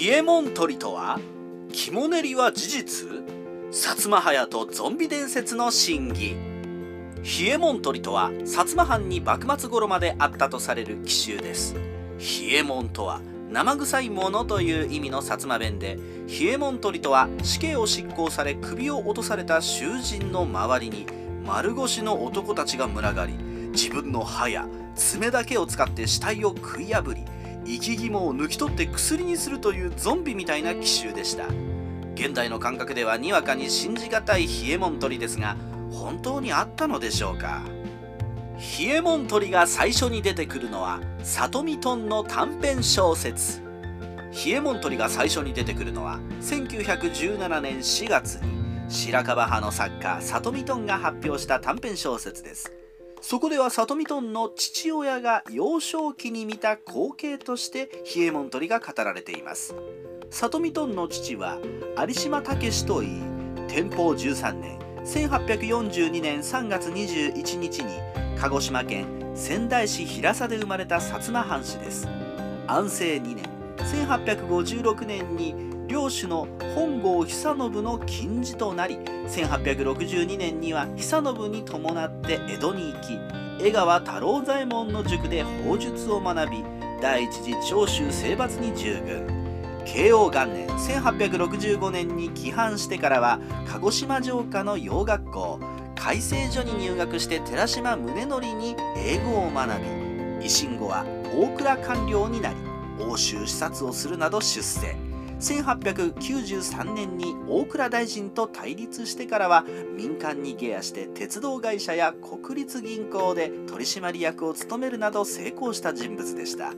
冷えもん鳥とは？肝練りは事実？薩摩隼とゾンビ伝説の真偽。冷えもん鳥とは薩摩藩に幕末頃まであったとされる奇襲です。冷えもんとは生臭いものという意味の薩摩弁で冷えもん鳥とは死刑を執行され首を落とされた囚人の周りに丸腰の男たちが群がり自分の歯や爪だけを使って死体を食い破り生き肝を抜き取って薬にするというゾンビみたいな奇襲でした。現代の感覚ではにわかに信じがたい冷えもん鳥ですが本当にあったのでしょうか。冷えもん鳥が最初に出てくるのは里見トンの短編小説。冷えもん鳥が最初に出てくるのは1917年4月に白樺派の作家里見トンが発表した短編小説です。そこでは里見トンの父親が幼少期に見た光景として冷えもん鳥が語られています。里見トンの父は有島武といい天保13年1842年3月21日に鹿児島県仙台市平佐で生まれた薩摩藩士です。安政2年1856年に領主の本郷久信の金字となり1862年には久信に伴って江戸に行き江川太郎左衛門の塾で法術を学び第一次長州征伐に従軍。慶応元年1865年に帰還してからは鹿児島城下の洋学校改正所に入学して寺島宗則に英語を学び維新後は大蔵官僚になり欧州視察をするなど出世。1893年に大蔵大臣と対立してからは民間に下野して鉄道会社や国立銀行で取締役を務めるなど成功した人物でした。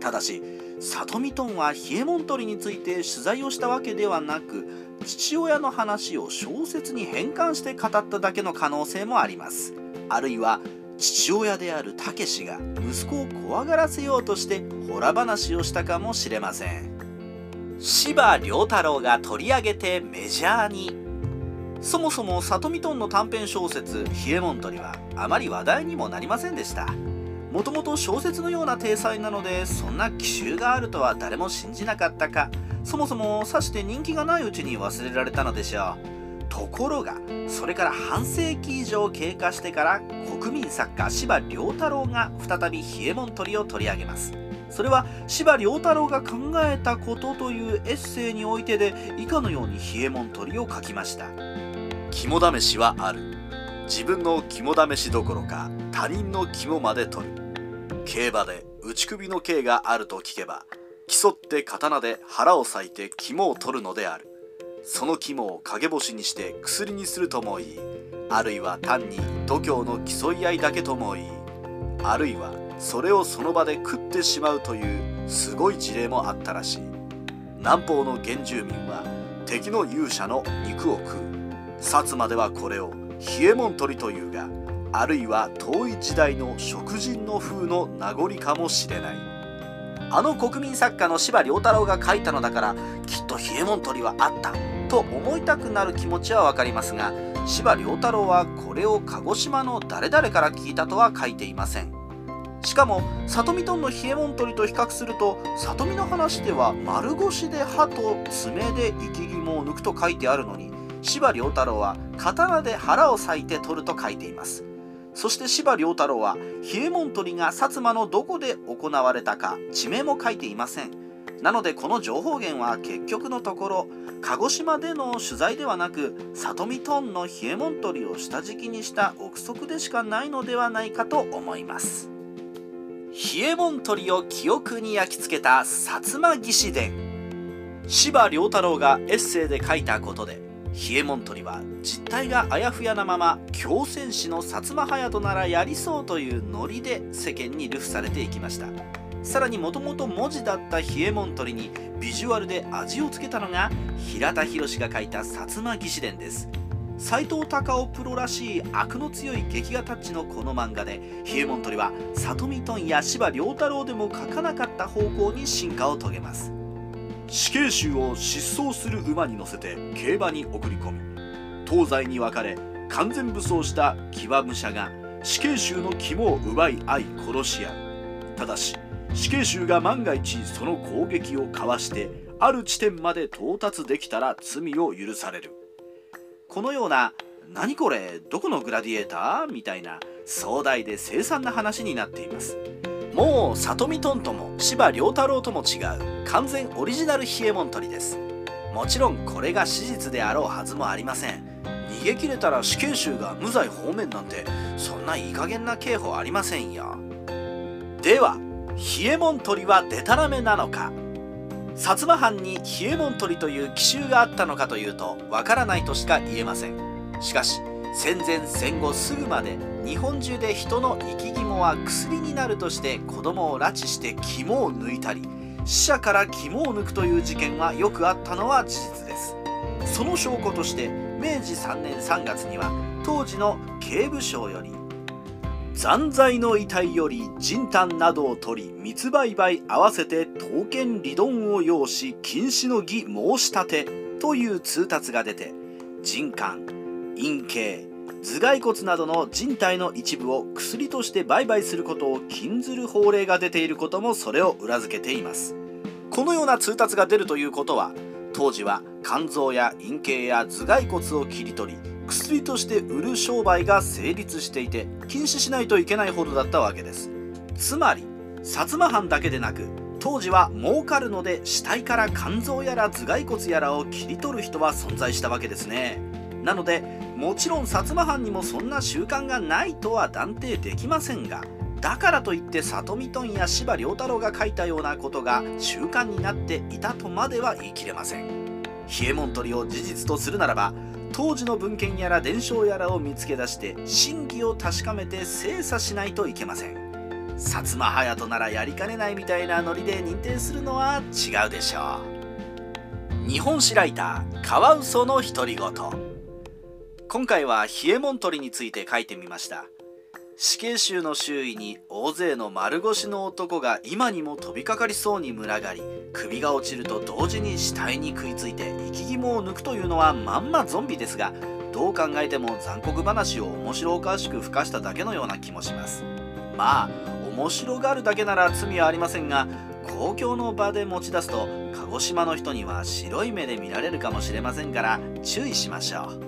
ただし里見トンは冷えもん鳥について取材をしたわけではなく父親の話を小説に変換して語っただけの可能性もあります。あるいは父親であるたけしが息子を怖がらせようとしてホラ話をしたかもしれません。司馬遼太郎が取り上げてメジャーに。そもそも里見トンの短編小説「冷えもん鳥」はあまり話題にもなりませんでした。もともと小説のような体裁なのでそんな奇襲があるとは誰も信じなかったか。そもそもさして人気がないうちに忘れられたのでしょう。ところがそれから半世紀以上経過してから国民作家司馬太郎が再び冷えもん鳥を取り上げます。それは司馬遼太郎が考えたことというエッセイにおいてで以下のように冷えもん鳥を書きました。肝試しはある。自分の肝試しどころか他人の肝まで取る。競馬で内首の刑があると聞けば競って刀で腹を裂いて肝を取るのである。その肝を陰干しにして薬にするともいい。あるいは単に度胸の競い合いだけともいい。あるいはそれをその場で食ってしまうというすごい事例もあったらしい。南方の原住民は敵の勇者の肉を食う。薩摩ではこれを冷えもん鳥というがあるいは遠い時代の食人の風の名残かもしれない。あの国民作家の司馬太郎が書いたのだからきっと冷えもん鳥はあった。と思いたくなる気持ちは分かりますが司馬太郎はこれを鹿児島の誰々から聞いたとは書いていません。しかも里見とんの冷えもん鳥と比較すると里見の話では丸腰で歯と爪で生き肝を抜くと書いてあるのに司馬遼太郎は刀で腹を裂いて取ると書いています。そして司馬遼太郎は冷えもん鳥が薩摩のどこで行われたか地名も書いていません。なのでこの情報源は結局のところ鹿児島での取材ではなく里見トンの冷えもん鳥を下敷きにした憶測でしかないのではないかと思います。冷えもん鳥を記憶に焼き付けた薩摩義士伝。司馬遼太郎がエッセイで書いたことで冷えもん鳥は実態があやふやなまま強戦士の薩摩隼人ならやりそうというノリで世間に流布されていきました。さらにもともと文字だった冷えもん鳥にビジュアルで味をつけたのが平田博が書いた薩摩義士伝です。斎藤隆夫プロらしい悪の強い劇画タッチのこの漫画で冷えもん鳥は里見トンや司馬遼太郎でも書かなかった方向に進化を遂げます。死刑囚を失踪する馬に乗せて競馬に送り込み東西に分かれ完全武装した騎馬武者が死刑囚の肝を奪い合い殺し合う。ただし死刑囚が万が一その攻撃をかわしてある地点まで到達できたら罪を許される。このような何これどこのグラディエーター？みたいな壮大で凄惨な話になっています。もう里見トンとも柴良太郎とも違う完全オリジナル冷えもん鳥です。もちろんこれが史実であろうはずもありません。逃げ切れたら死刑囚が無罪放免なんてそんないい加減な刑法ありませんよ。では冷えもん鳥はデタラメなのか？薩摩藩に冷えもん鳥という奇襲があったのかというとわからないとしか言えません。しかし戦前戦後すぐまで日本中で人の生き肝は薬になるとして子供を拉致して肝を抜いたり死者から肝を抜くという事件はよくあったのは事実です。その証拠として明治3年3月には当時の刑務省より残罪の遺体より人胆などを取り密売買合わせて刀剣利鈍を要し禁止の儀申し立てという通達が出て人肝陰茎頭蓋骨などの人体の一部を薬として売買することを禁ずる法令が出ていることもそれを裏付けています。このような通達が出るということは当時は肝臓や陰茎や頭蓋骨を切り取り薬として売る商売が成立していて禁止しないといけないほどだったわけです。つまり薩摩藩だけでなく当時は儲かるので死体から肝臓やら頭蓋骨やらを切り取る人は存在したわけですね。なのでもちろん薩摩藩にもそんな習慣がないとは断定できませんがだからといって里見トンや司馬遼太郎が書いたようなことが習慣になっていたとまでは言い切れません。冷えもん取りを事実とするならば当時の文献やら伝承やらを見つけ出して真偽を確かめて精査しないといけません。薩摩隼人ならやりかねないみたいなノリで認定するのは違うでしょう。日本史ライターカワウソの独り言。今回は冷えもん鳥について書いてみました。死刑囚の周囲に大勢の丸腰の男が今にも飛びかかりそうに群がり首が落ちると同時に死体に食いついて生き肝を抜くというのはまんまゾンビですがどう考えても残酷話を面白おかしく付加しただけのような気もします。まあ面白がるだけなら罪はありませんが公共の場で持ち出すと鹿児島の人には白い目で見られるかもしれませんから注意しましょう。